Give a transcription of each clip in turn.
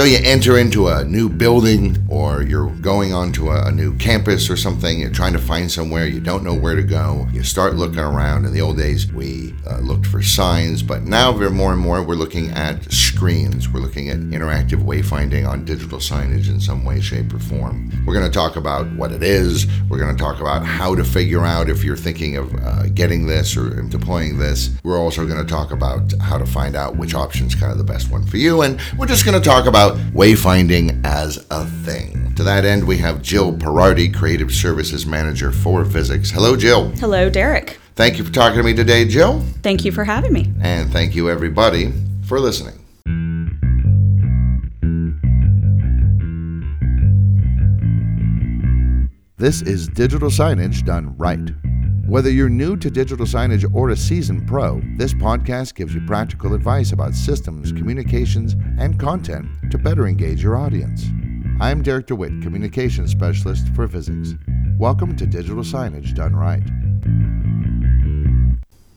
So you enter into a new building or you're going onto a, new campus or something, you're trying to find somewhere, you don't know where to go. You start looking around. In the old days, we uh, looked for signs, but now we're more and more we're looking at screens. We're looking at interactive wayfinding on digital signage in some way, shape, or form. We're going to talk about what it is. We're going to talk about how to figure out if you're thinking of uh, getting this or deploying this. We're also going to talk about how to find out which option is kind of the best one for you. And we're just going to talk about wayfinding as a thing. To that end, we have Jill Perardi, Creative Services Manager for Visix. Hello, Jill. Hello, Derek. Thank you for talking to me today, Jill. Thank you for having me. And thank you, everybody, for listening. This is digital signage done right. Whether you're new to digital signage or a seasoned pro, this podcast gives you practical advice about systems, communications, and content to better engage your audience. I'm Derek DeWitt, Communications Specialist for Visix. Welcome to Digital Signage Done Right.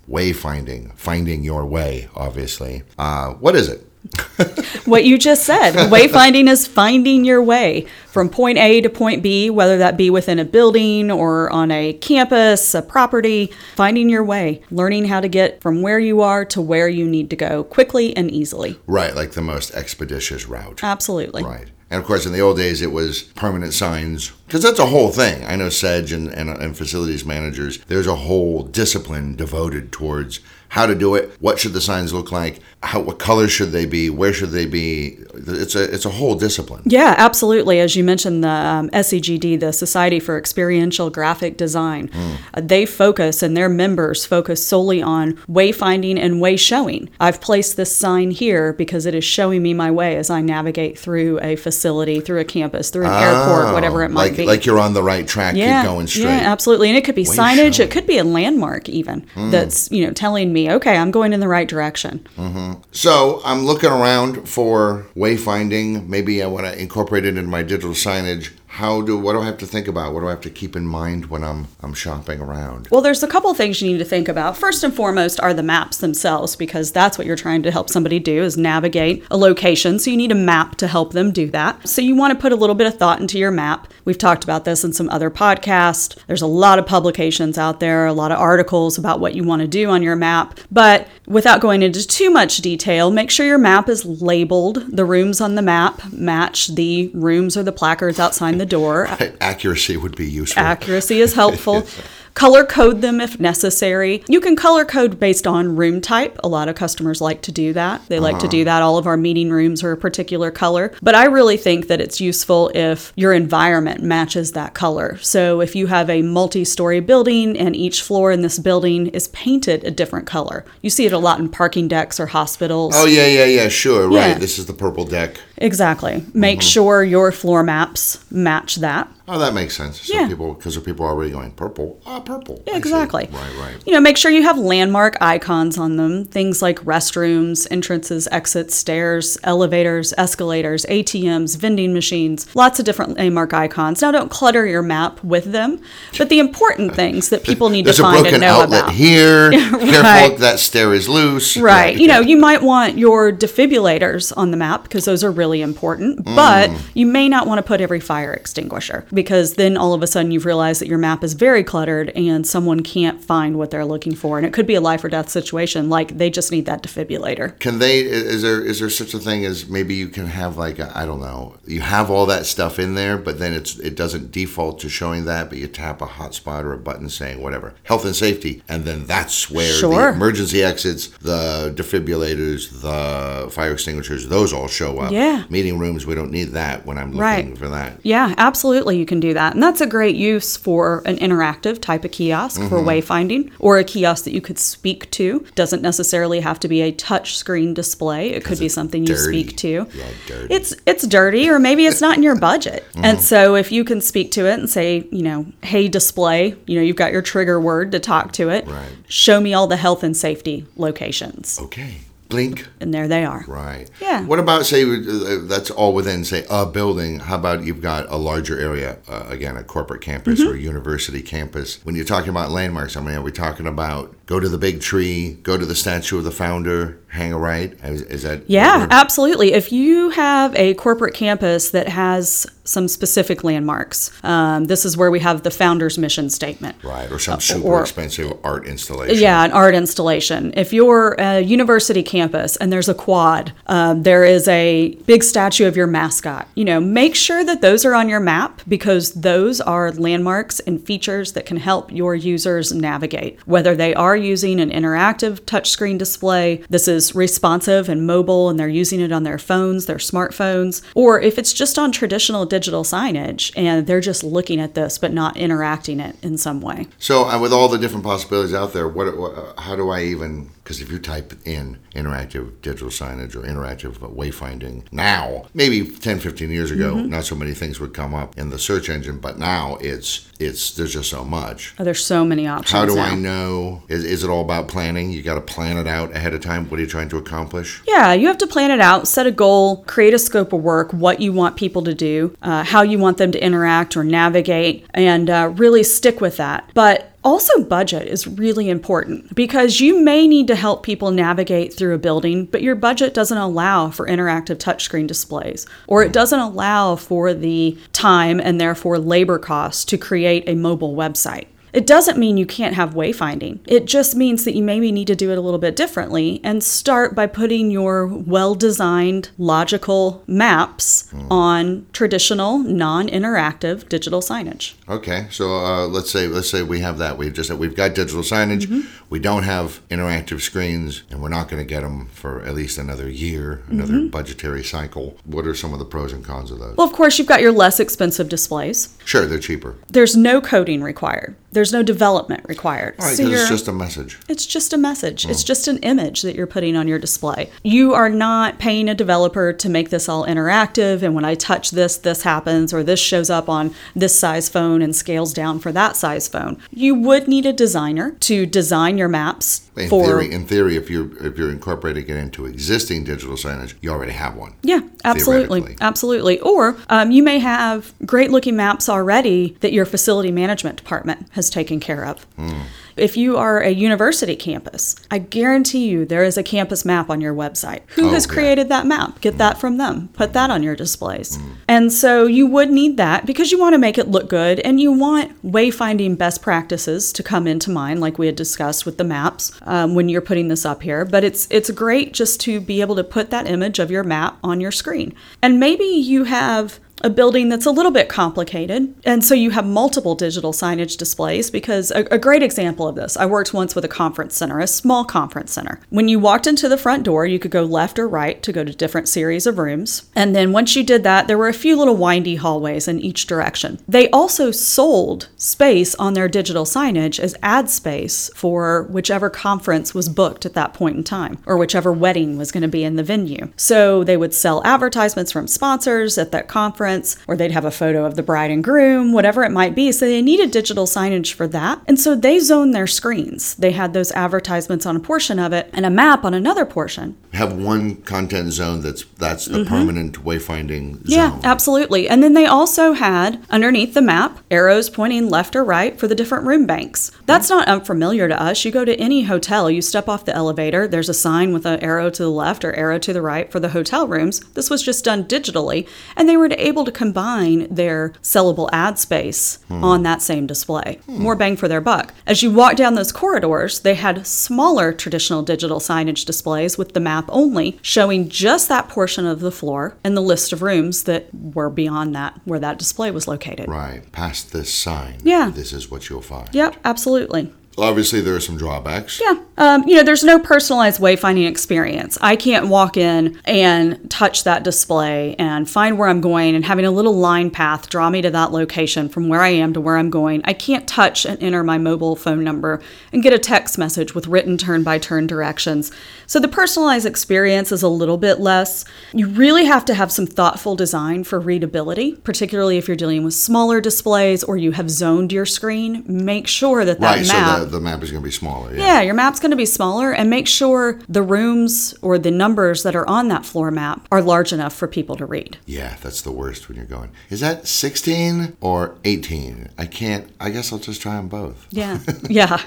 Wayfinding, finding your way, obviously. Uh, what is it? what you just said. Wayfinding is finding your way from point A to point B, whether that be within a building or on a campus, a property, finding your way, learning how to get from where you are to where you need to go quickly and easily. Right, like the most expeditious route. Absolutely. Right. And of course, in the old days, it was permanent signs because that's a whole thing. I know Sedge and, and, and, facilities managers, there's a whole discipline devoted towards how to do it, what should the signs look like, how, what colors should they be, where should they be. It's a it's a whole discipline. Yeah, absolutely. As you mentioned, the um, SEGD, the Society for Experiential Graphic Design, mm. uh, they focus and their members focus solely on wayfinding and way showing. I've placed this sign here because it is showing me my way as I navigate through a facility, through a campus, through an oh, airport, whatever it might like, be. Like you're on the right track, yeah, you're going straight. Yeah, absolutely. And it could be way signage, showing. it could be a landmark even mm. that's you know telling me okay, I'm going in the right direction. Mm-hmm. So I'm looking around for wayfinding. Maybe I want to incorporate it into my digital signage how do what do I have to think about? What do I have to keep in mind when I'm I'm shopping around? Well, there's a couple things you need to think about. First and foremost are the maps themselves because that's what you're trying to help somebody do is navigate a location. So you need a map to help them do that. So you want to put a little bit of thought into your map. We've talked about this in some other podcasts. There's a lot of publications out there, a lot of articles about what you want to do on your map, but without going into too much detail, make sure your map is labeled. The rooms on the map match the rooms or the placards outside the door. Accuracy would be useful. Accuracy is helpful. color code them if necessary. You can color code based on room type. A lot of customers like to do that. They like uh-huh. to do that. All of our meeting rooms are a particular color. But I really think that it's useful if your environment matches that color. So if you have a multi story building and each floor in this building is painted a different color, you see it a lot in parking decks or hospitals. Oh, yeah, yeah, yeah, sure. Yeah. Right. This is the purple deck. Exactly. Make mm-hmm. sure your floor maps match that. Oh, that makes sense. So yeah. people, because there are people already going purple. Ah, purple. Yeah, exactly. Right, right. You know, make sure you have landmark icons on them. Things like restrooms, entrances, exits, stairs, elevators, escalators, ATMs, vending machines. Lots of different landmark icons. Now, don't clutter your map with them, but the important things that people need to find and know about. here. right. Careful, that stair is loose. Right. you know, you might want your defibrillators on the map because those are really important, mm. but you may not want to put every fire extinguisher because then all of a sudden you've realized that your map is very cluttered and someone can't find what they're looking for. And it could be a life or death situation, like they just need that defibrillator. Can they, is there, is there such a thing as maybe you can have like, I don't know, you have all that stuff in there, but then it's, it doesn't default to showing that, but you tap a hotspot or a button saying whatever, health and safety, and then that's where sure. the emergency exits, the defibrillators, the fire extinguishers, those all show up. Yeah. Meeting rooms, we don't need that when I'm looking right. for that. Yeah, absolutely. You can do that. And that's a great use for an interactive type of kiosk mm-hmm. for wayfinding or a kiosk that you could speak to. Doesn't necessarily have to be a touch screen display. It could be something you speak to. Yeah, dirty. It's it's dirty or maybe it's not in your budget. mm-hmm. And so if you can speak to it and say, you know, hey display, you know, you've got your trigger word to talk to it. Right. Show me all the health and safety locations. Okay blink. and there they are. Right. Yeah. What about say uh, that's all within say a building? How about you've got a larger area uh, again, a corporate campus Mm-hmm. or a university campus? When you're talking about landmarks, I mean, are we talking about go to the big tree, go to the statue of the founder, hang a right? Is, is that Yeah, absolutely. If you have a corporate campus that has some specific landmarks, um, this is where we have the founder's mission statement. Right, or some super or- expensive art installation. Yeah, an art installation. If you're a university campus and there's a quad, um, there is a big statue of your mascot. You know, make sure that those are on your map because those are landmarks and features that can help your users navigate. Whether they are using an interactive touchscreen display, this is responsive and mobile, and they're using it on their phones, their smartphones, or if it's just on traditional digital signage and they're just looking at this but not interacting it in some way. So, uh, with all the different possibilities out there, what, what uh, how do I even? Because if you type in interactive digital signage or interactive wayfinding now, maybe 10, 15 years ago, Mm-hmm. not so many things would come up in the search engine, but now it's it's there's just so much. Oh, there's so many options. How do now. I know? Is, is it all about planning? You got to plan it out ahead of time. What are you trying to accomplish? Yeah, you have to plan it out, set a goal, create a scope of work, what you want people to do, uh, how you want them to interact or navigate, and uh, really stick with that. But also, budget is really important because you may need to help people navigate through a building, but your budget doesn't allow for interactive touchscreen displays, or it doesn't allow for the time and therefore labor costs to create a mobile website. It doesn't mean you can't have wayfinding. It just means that you maybe need to do it a little bit differently and start by putting your well designed, logical maps on traditional, non interactive digital signage. Okay, so uh, let's say let's say we have that. We've just we've got digital signage. Mm-hmm. We don't have interactive screens, and we're not going to get them for at least another year, another Mm-hmm. budgetary cycle. What are some of the pros and cons of those? Well, of course, you've got your less expensive displays. Sure, they're cheaper. There's no coding required, there's no development required. Right, So it's just a message. It's just a message. It's hmm. just an image that you're putting on your display. You are not paying a developer to make this all interactive. And when I touch this, this happens, or this shows up on this size phone and scales down for that size phone. You would need a designer to design your maps In for. theory, in theory, if you're if you're incorporating it into existing digital signage, you already have one. Yeah, absolutely. Absolutely. Or um, you may have great looking maps already that your facility management department has taken care of. Hmm. If you are a university campus, I guarantee you there is a campus map on your website. Who Oh, has yeah. Created that map? Get that from them. Put that on your displays. And so you would need that because you want to make it look good and you want wayfinding best practices to come into mind, like we had discussed with the maps um, when you're putting this up here. But it's it's great just to be able to put that image of your map on your screen. And maybe you have a building that's a little bit complicated. And so you have multiple digital signage displays because a, a great example of this, I worked once with a conference center, a small conference center. When you walked into the front door, you could go left or right to go to different series of rooms. And then once you did that, there were a few little windy hallways in each direction. They also sold space on their digital signage as ad space for whichever conference was booked at that point in time or whichever wedding was going to be in the venue. So they would sell advertisements from sponsors at that conference or they'd have a photo of the bride and groom, whatever it might be. So they needed digital signage for that. And so they zoned their screens. They had those advertisements on a portion of it and a map on another portion. Have one content zone that's that's the permanent wayfinding zone. Mm-hmm. Yeah, absolutely. And then they also had underneath the map arrows pointing left or right for the different room banks. That's not unfamiliar to us. You go to any hotel, you step off the elevator, there's a sign with an arrow to the left or arrow to the right for the hotel rooms. This was just done digitally, and they were able to combine their sellable ad space hmm. on that same display. More bang for their buck. As you walk down those corridors, they had smaller traditional digital signage displays with the map only, showing just that portion of the floor and the list of rooms that were beyond that, where that display was located. Right, past this sign. Yeah. This is what you'll find. Yep, absolutely. Obviously, there are some drawbacks. Yeah. Um, you know, there's no personalized wayfinding experience. I can't walk in and touch that display and find where I'm going and having a little line path draw me to that location from where I am to where I'm going. I can't touch and enter my mobile phone number and get a text message with written turn by turn directions. So the personalized experience is a little bit less. You really have to have some thoughtful design for readability, particularly if you're dealing with smaller displays or you have zoned your screen. Make sure that that Right, map so the, the map is going to be smaller. Yeah. yeah, your map's going to be smaller and make sure the rooms or the numbers that are on that floor map are large enough for people to read. Yeah, that's the worst when you're going. Is that 16 or 18? I can't. I guess I'll just try them both. Yeah. Yeah.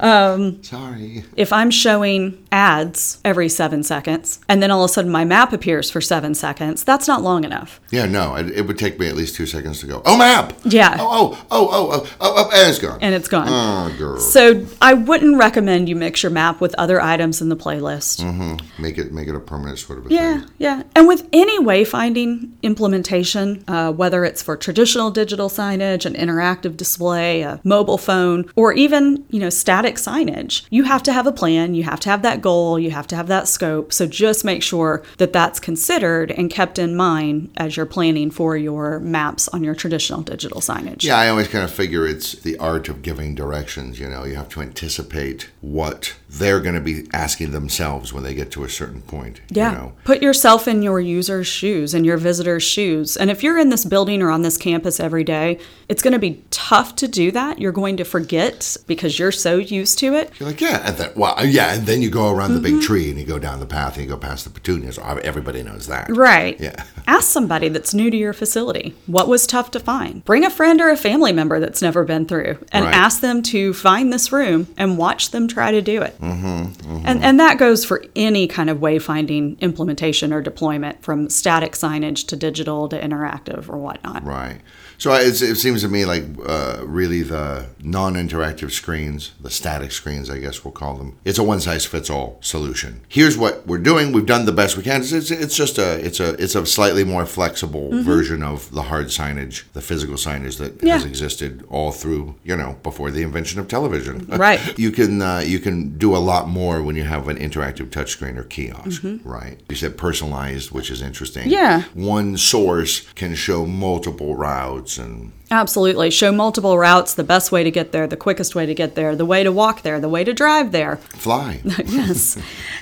Um, Sorry. if I'm showing ads every seven seconds and then all of a sudden my map appears for seven seconds, that's not long enough. Yeah, no, it, it would take me at least two seconds to go. Oh, map. Yeah. Oh, oh, oh, oh, oh, oh, oh and it's gone. And it's gone. oh, So I wouldn't recommend you mix your map with other items in the playlist. Mm-hmm. make it make it a permanent sort of a Yeah, thing. yeah. And with any wayfinding implementation, uh, whether it's for traditional digital signage, an interactive display, a mobile phone, or even you know static signage, you have to have a plan. You have to have that goal. You have to have that scope. So just make sure that that's considered and kept in mind as you're planning for your maps on your traditional digital signage. Yeah, I always kind of figure it's the art of giving directions. You know, you have to anticipate what they're going to be asking themselves when they get to a certain point. Yeah. You know? Put yourself in your user's shoes and your visitor's shoes. And if you're in this building or on this campus every day, it's going to be tough to do that. You're going to forget because you're so used to it. You're like, yeah, and then well, yeah, and then you go around the Mm-hmm. big tree and you go down the path and you go past the petunias. Everybody knows that. Right. Yeah. Ask somebody that's new to your facility what was tough to find. Bring a friend or a family member that's never been through and Right. ask them to find this room and watch them try to do it. Mm-hmm, And, and that goes for any kind of wayfinding implementation or deployment from static signage to digital to interactive or whatnot. Right. So it's, it seems to me like uh, really the non-interactive screens, the static screens, I guess we'll call them. It's a one-size-fits-all solution. Here's what we're doing. We've done the best we can. It's, it's, it's just a it's a it's a slightly more flexible version of the hard signage, the physical signage that has existed all through you know before the invention of television. Right. you can uh, you can do a lot more when you have an interactive touchscreen or kiosk. Right. You said personalized, which is interesting. Yeah. One source can show multiple routes and Absolutely. Show multiple routes, the best way to get there, the quickest way to get there, the way to walk there, the way to drive there. fly. yes.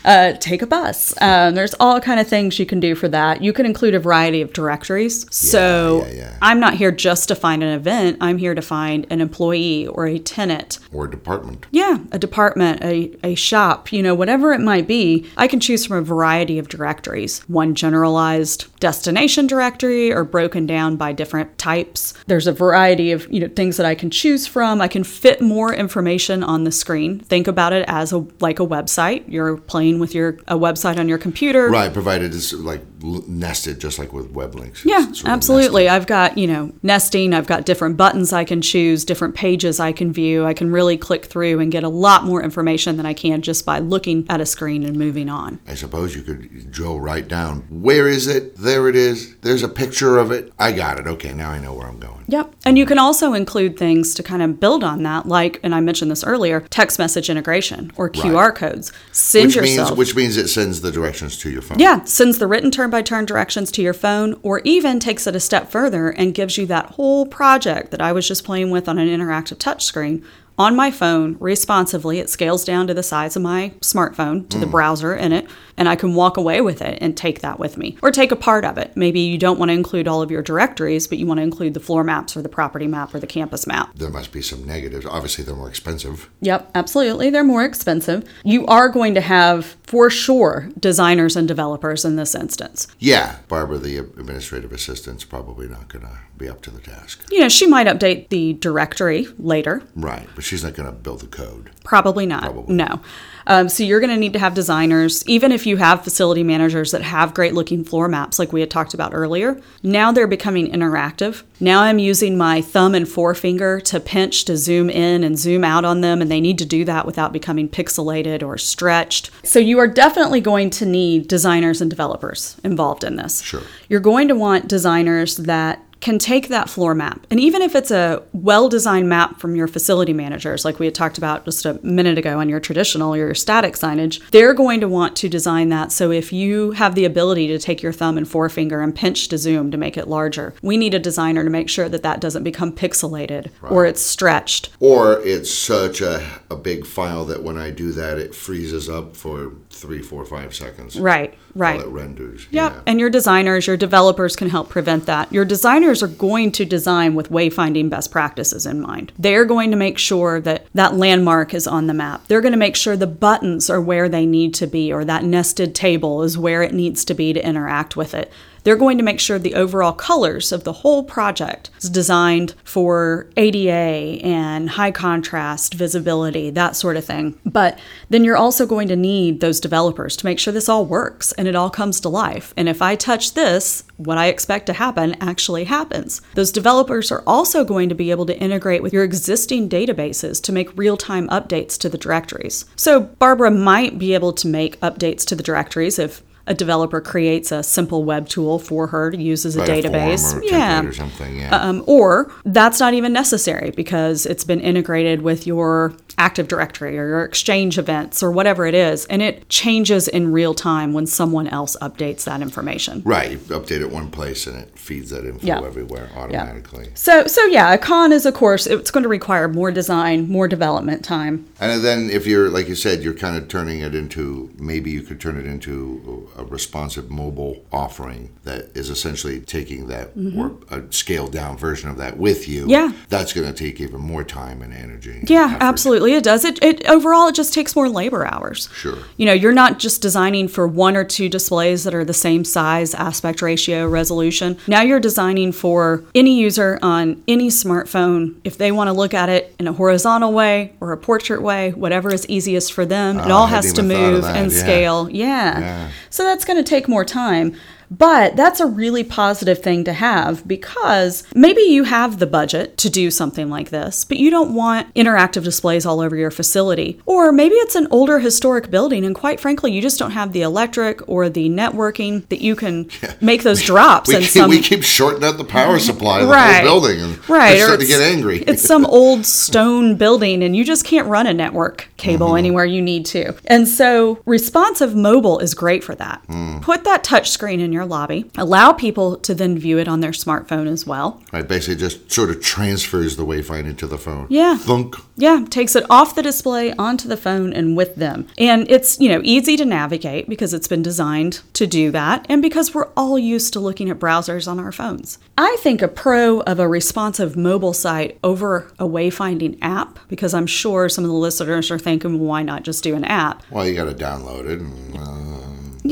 Uh, take a bus. Um, there's all kind of things you can do for that. You can include a variety of directories. So yeah, yeah. I'm not here just to find an event. I'm here to find an employee or a tenant. or a department. Yeah, a department, a, a shop, you know, whatever it might be. I can choose from a variety of directories. One generalized destination directory or broken down by different types. There's a variety of, you know, things that I can choose from. I can fit more information on the screen. Think about it as a like a website. You're playing with your a website on your computer. Right, provided it's like nested, just like with web links. Yeah, It's sort of absolutely. I've got, you know, nesting, I've got different buttons I can choose, different pages I can view. I can really click through and get a lot more information than I can just by looking at a screen and moving on. I suppose you could drill right down. Where is it? There it is. There's a picture of it. I got it. Okay, now I know where I'm going. Yep. And you can also include things to kind of build on that, like, and I mentioned this earlier, text message integration or QR codes. Send Which yourself. means which means it sends the directions to your phone. Yeah, sends the written turn by turn directions to your phone, or even takes it a step further and gives you that whole project that I was just playing with on an interactive touchscreen on my phone responsively. It scales down to the size of my smartphone to the hmm. browser in it, and I can walk away with it and take that with me, or take a part of it. Maybe you don't want to include all of your directories, but you want to include the floor maps or the property map or the campus map. There must be some negatives. Obviously, they're more expensive. Yep, absolutely. They're more expensive. You are going to have, for sure, designers and developers in this instance. Yeah, Barbara, the administrative assistant's probably not going to be up to the task. You know, she might update the directory later. Right, but she's not going to build the code. Probably not. Probably. No. Um, so you're going to need to have designers, even if you have facility managers that have great looking floor maps, like we had talked about earlier. Now they're becoming interactive. Now I'm using my thumb and forefinger to pinch to zoom in and zoom out on them, and they need to do that without becoming pixelated or stretched. So you are definitely going to need designers and developers involved in this. Sure. You're going to want designers that can take that floor map. And even if it's a well designed map from your facility managers, like we had talked about just a minute ago on your traditional or your static signage, they're going to want to design that. So if you have the ability to take your thumb and forefinger and pinch to zoom to make it larger, we need a designer to make sure that that doesn't become pixelated or it's stretched. Or it's such a, a big file that when I do that, it freezes up for three, four, five seconds. Right, right. While it renders. Yep. Yeah. And your designers, your developers can help prevent that. Your designers are going to design with wayfinding best practices in mind. They're going to make sure that that landmark is on the map. They're going to make sure the buttons are where they need to be or that nested table is where it needs to be to interact with it. They're going to make sure the overall colors of the whole project is designed for ADA and high contrast visibility, that sort of thing. But then you're also going to need those developers to make sure this all works and it all comes to life. And if I touch this, what I expect to happen actually happens. Those developers are also going to be able to integrate with your existing databases to make real time updates to the directories. So, Barbara might be able to make updates to the directories if a developer creates a simple web tool for her to use as a Like a database. or yeah. or something. Yeah. Um, or that's not even necessary because it's been integrated with your Active Directory or your Exchange events or whatever it is, and it changes in real time when someone else updates that information. right. You update it one place and it feeds that info Yeah. everywhere automatically. So, so yeah, a con is of course. It's going to require more design, more development time. And then if you're, like you said, you're kind of turning it into, maybe you could turn it into a responsive mobile offering that is essentially taking that or a scaled down version of that with you. Mm-hmm. Yeah. That's going to take even more time and energy. Yeah, effort. Absolutely, it does. It, it overall it just takes more labor hours. Sure. You know, you're not just designing for one or two displays that are the same size, aspect ratio, resolution. Now you're designing for any user on any smartphone if they want to look at it in a horizontal way or a portrait way, whatever is easiest for them. it Oh, all has to even thought of move that, and yeah. scale. Yeah. Yeah. So that's going to take more time. But that's a really positive thing to have because maybe you have the budget to do something like this, but you don't want interactive displays all over your facility. Or maybe it's an older historic building, and quite frankly, you just don't have the electric or the networking that you can make those drops We and keep, some. we keep shorting out the power supply of the Right. whole building. And Right, starting to it's- get angry. It's some old stone building, and you just can't run a network cable Mm-hmm. anywhere you need to. And so, responsive mobile is great for that. Mm. Put that touch screen in your lobby, allow people to then view it on their smartphone as well. right. Basically just sort of transfers the wayfinding to the phone. Yeah. Thunk. Yeah, takes it off the display onto the phone and with them. And it's, you know, easy to navigate because it's been designed to do that and because we're all used to looking at browsers on our phones. I think a pro of a responsive mobile site over a wayfinding app because I'm sure some of the listeners are thinking, well, why not just do an app? Well, you got to download it. And, uh,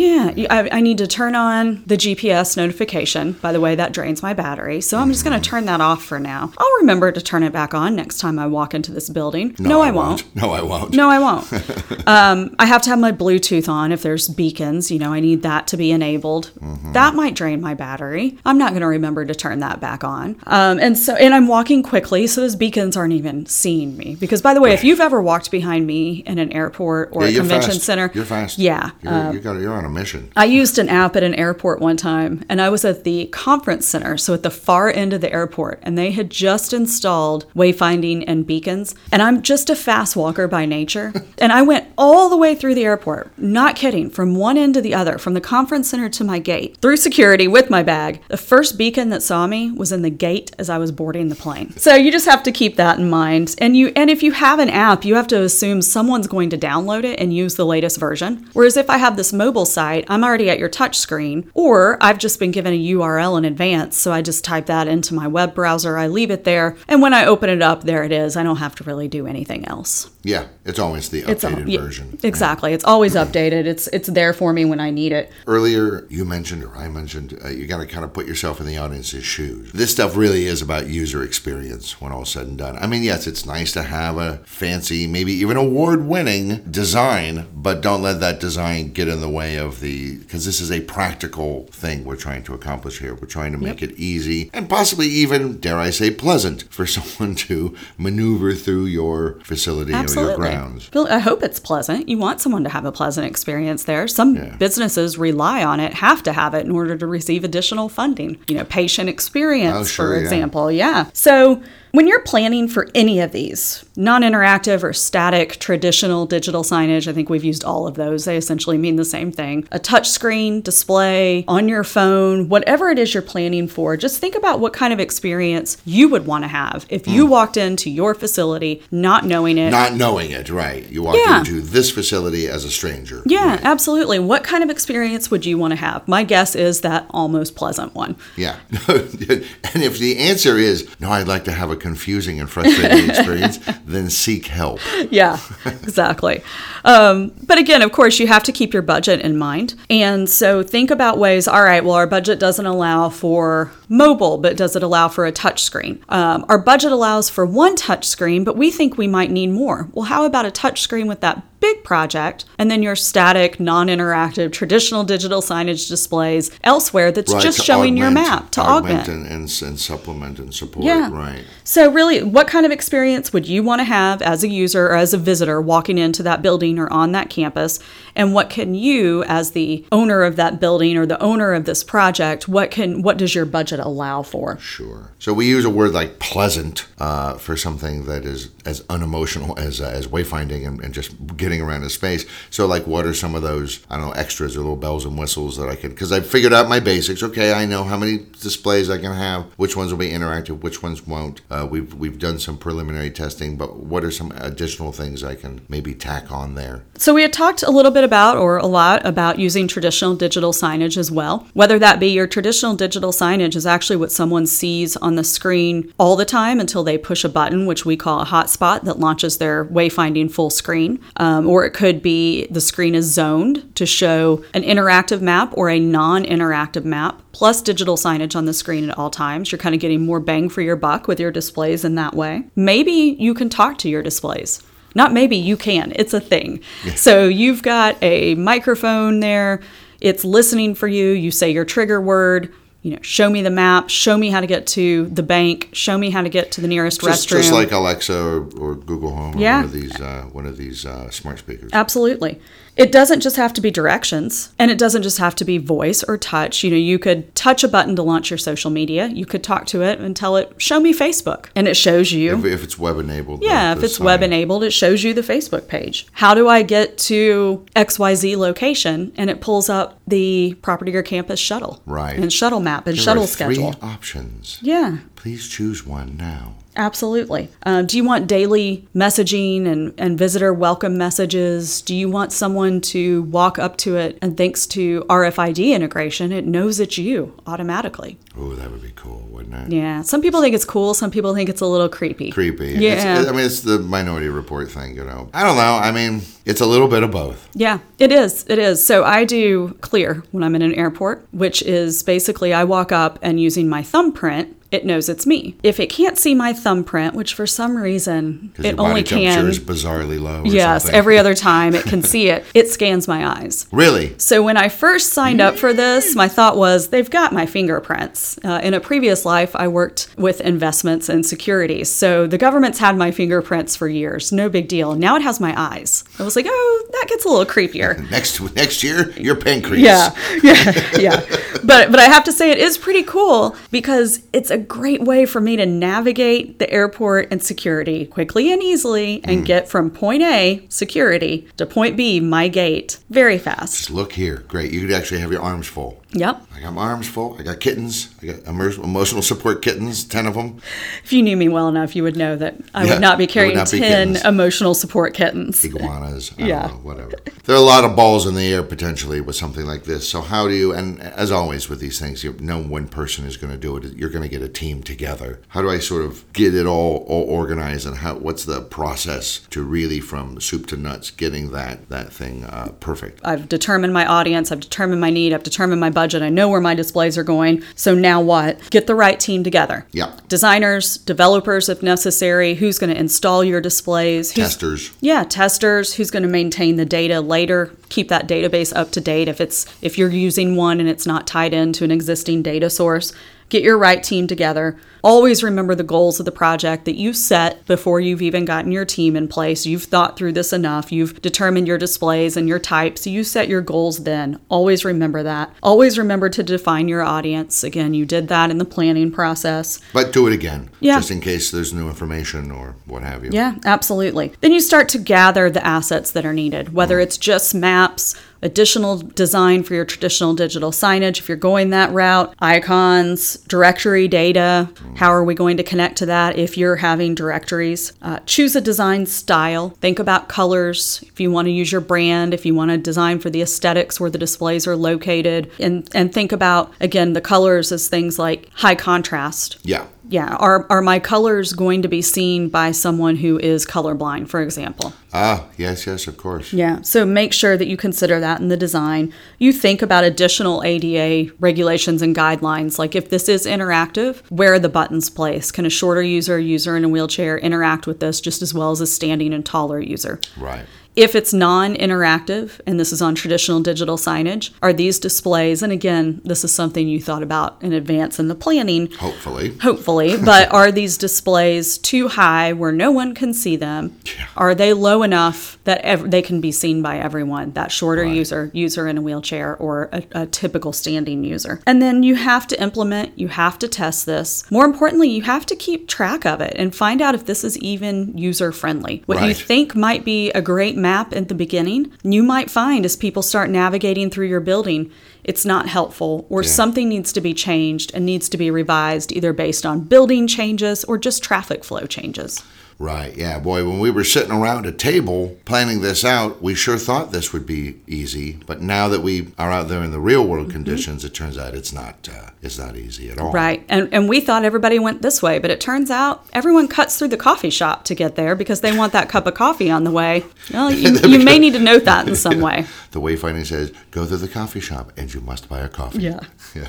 Yeah, I, I need to turn on the GPS notification. By the way, that drains my battery. So I'm just going to turn that off for now. I'll remember to turn it back on next time I walk into this building. No, I won't. No, I won't. No, I won't. um, I have to have my Bluetooth on if there's beacons. You know, I need that to be enabled. That might drain my battery. I'm not going to remember to turn that back on. Um, and so, and I'm walking quickly, so those beacons aren't even seeing me. Because, by the way, if you've ever walked behind me in an airport or Yeah, a convention fast. center, You're fast. Yeah, You're, you got, you're on a mission. I used an app at an airport one time, and I was at the conference center, so at the far end of the airport, and they had just installed wayfinding and beacons. And I'm just a fast walker by nature, and I went all the way through the airport, not kidding, from one end to the other, from the conference center to my gate, through security with my bag. The first beacon that saw me was in the gate as I was boarding the plane. So you just have to keep that in mind. And you and if you have an app, you have to assume someone's going to download it and use the latest version. Whereas if I have this mobile site, I'm already at your touch screen, or I've just been given a URL in advance, so I just type that into my web browser, I leave it there, and when I open it up, there it is. I don't have to really do anything else. Yeah, it's always the It's all- updated yeah, version. Exactly. It's always updated. It's it's there for me when I need it. Earlier, you mentioned, or I mentioned, uh, you got to kind of put yourself in the audience's shoes. This stuff really is about user experience when all said and done. I mean, yes, it's nice to have a fancy, maybe even award winning design, but don't let that design get in the way of the, because this is a practical thing we're trying to accomplish here. We're trying to make it easy and possibly even, dare I say, pleasant for someone to maneuver through your facility or your grounds. I hope it's pleasant. You want someone to have a pleasant experience there. Some Yeah. businesses rely on it, have to have it in order to receive additional funding. You know, patient experience, Oh, sure, for yeah. example. Yeah. So When you're planning for any of these, non interactive or static, traditional digital signage, I think we've used all of those. They essentially mean the same thing. A touchscreen, display, on your phone, whatever it is you're planning for, just think about what kind of experience you would want to have if you mm. walked into your facility not knowing it. Not knowing it, right? You walk Yeah. into this facility as a stranger. yeah, Right. absolutely. What kind of experience would you want to have? My guess is that almost pleasant one. Yeah. and if the answer is, no, I'd like to have a confusing and frustrating experience, then seek help. yeah, exactly. Um, but again, of course, you have to keep your budget in mind. And so think about ways all right, well, our budget doesn't allow for mobile, but does it allow for a touch screen? Um, our budget allows for one touch screen, but we think we might need more. Well, how about a touch screen with that big project and then your static, non interactive, traditional digital signage displays elsewhere that's Right, just showing your map to augment? and, and, and supplement and support. Yeah. Right. So, really, what kind of experience would you want to have as a user or as a visitor walking into that building or on that campus? And what can you, as the owner of that building or the owner of this project, what can what does your budget allow for? Sure. So we use a word like pleasant uh, for something that is as unemotional as uh, as wayfinding and, and just getting around a space. So like, what are some of those I don't know extras or little bells and whistles that I can? Because I figured out my basics. Okay, I know how many displays I can have, which ones will be interactive, which ones won't. Uh, we've we've done some preliminary testing, but what are some additional things I can maybe tack on there? So, we had talked a little bit about, or a lot about, using traditional digital signage as well. Whether that be your traditional digital signage is actually what someone sees on the screen all the time until they push a button, which we call a hotspot, that launches their wayfinding full screen. Um, or it could be the screen is zoned to show an interactive map or a non interactive map, plus digital signage on the screen at all times. You're kind of getting more bang for your buck with your displays in that way. Maybe you can talk to your displays. Not maybe, you can. It's a thing. So you've got a microphone there, it's listening for you. You say your trigger word, you know, show me the map, show me how to get to the bank, show me how to get to the nearest Just, restroom. just like Alexa or, or Google Home or Yeah. one of these uh, one of these uh, smart speakers. Absolutely. It doesn't just have to be directions and it doesn't just have to be voice or touch. You know, you could touch a button to launch your social media. You could talk to it and tell it, show me Facebook. And it shows you. If, if it's web enabled. Yeah, if it's web enabled, it shows you the Facebook page. How do I get to XYZ location? And it pulls up the property or campus shuttle. Right. And shuttle map and There shuttle are three schedule. options. Yeah. Please choose one now. Absolutely. Um, do you want daily messaging and, and visitor welcome messages? Do you want someone to walk up to it and thanks to RFID integration, it knows it's you automatically? Oh, that would be cool, wouldn't it? Yeah. Some people think it's cool, some people think it's a little creepy. Creepy. Yeah. It's, I mean, it's the Minority Report thing, you know. I don't know. I mean, it's a little bit of both. Yeah, it is. It is. So I do clear when I'm in an airport, which is basically I walk up and using my thumbprint, it knows it's me. If it can't see my thumbprint, which for some reason it only can. is bizarrely low. Or Yes, something. every other time it can see it, it scans my eyes. Really? So when I first signed up for this, my thought was they've got my fingerprints. Uh, in a previous life, I worked with investments and securities, so the government's had my fingerprints for years. No big deal. Now it has my eyes. I was like, oh, that gets a little creepier. Next next year, your pancreas. Yeah, yeah, yeah. But but I have to say it is pretty cool because it's a great way for me to navigate the airport and security quickly and easily and hmm. get from point A, security, to point B, my gate, very fast. Just look here. Great. You could actually have your arms full. Yep. I got my arms full. I got kittens. I got emotional support kittens, 10 of them. If you knew me well enough, you would know that I Yeah, would not be carrying not 10 kittens. emotional support kittens. iguanas. I Yeah. don't know, whatever. There are a lot of balls in the air potentially with something like this. So how do you? And as always with these things, you, no one person is going to do it. You're going to get a team together. How do I sort of get it all, all organized? And how? What's the process to really from soup to nuts getting that that thing uh, perfect? I've determined my audience, I've determined my need, I've determined my budget, I know where my displays are going. So now what? Get the right team together. Yeah. Designers, developers if necessary, who's going to install your displays, Testers. yeah, testers, who's going to maintain the data later, keep that database up to date if it's if you're using one and it's not tied into an existing data source. Get your right team together. Always remember the goals of the project that you set before you've even gotten your team in place. You've thought through this enough. You've determined your displays and your types. You set your goals then. Always remember that. Always remember to define your audience. Again, you did that in the planning process. But do it again, Yeah. just in case there's new information or what have you. Yeah, absolutely. Then you start to gather the assets that are needed, whether mm. it's just maps, additional design for your traditional digital signage, if you're going that route, icons, directory data. How are we going to connect to that if you're having directories? Uh, choose a design style. Think about colors. If you want to use your brand, if you want to design for the aesthetics where the displays are located, and, and think about, again, the colors as things like high contrast. Yeah. yeah. Are, are my colors going to be seen by someone who is colorblind for example? Ah, yes, yes, of course. yeah. So make sure that you consider that in the design. You think about additional ada regulations and guidelines like if this is interactive where are the buttons placed? Can a shorter user a user in a wheelchair interact with this just as well as a standing and taller user? Right. If it's non interactive, and this is on traditional digital signage, are these displays, and again, this is something you thought about in advance in the planning, Hopefully. hopefully, but are these displays too high where no one can see them? Yeah. Are they low enough that ev- they can be seen by everyone, that shorter user, user in a wheelchair, or a, a typical standing user? And then you have to implement, you have to test this. More importantly, you have to keep track of it and find out if this is even user friendly. What you think might be a great map at the beginning, you might find as people start navigating through your building, it's not helpful or something needs to be changed and needs to be revised either based on building changes or just traffic flow changes. Right. Yeah, boy, when we were sitting around a table planning this out, we sure thought this would be easy. But now that we are out there in the real world conditions, it turns out it's not. Uh, it's not easy at all. Right. And and we thought everybody went this way, but it turns out everyone cuts through the coffee shop to get there because they want that cup of coffee on the way. Well, you, you may need to note that in some way. The wayfinding says, "Go through the coffee shop, and you must buy a coffee." Yeah. Yeah.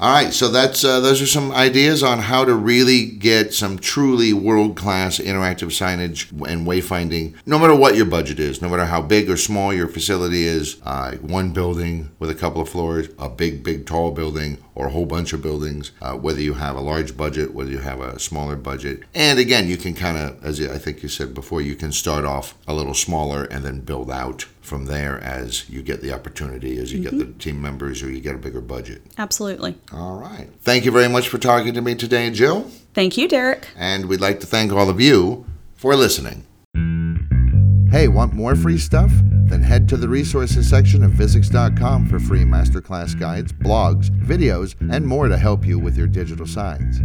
All right, so that's uh, those are some ideas on how to really get some truly world class interactive signage and wayfinding. No matter what your budget is, no matter how big or small your facility is, uh, one building with a couple of floors, a big, big, tall building, or a whole bunch of buildings. Uh, whether you have a large budget, whether you have a smaller budget, and again, you can kind of, as I think you said before, you can start off a little smaller and then build out from there as you get the opportunity, as you get the team members, or you get a bigger budget. Absolutely. All right. Thank you very much for talking to me today, Jill. Thank you, Derek. And we'd like to thank all of you for listening. Hey, want more free stuff? Then head to the resources section of visix.com for free masterclass guides, blogs, videos, and more to help you with your digital signs.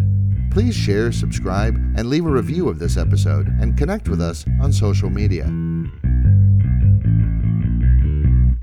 Please share, subscribe, and leave a review of this episode and connect with us on social media.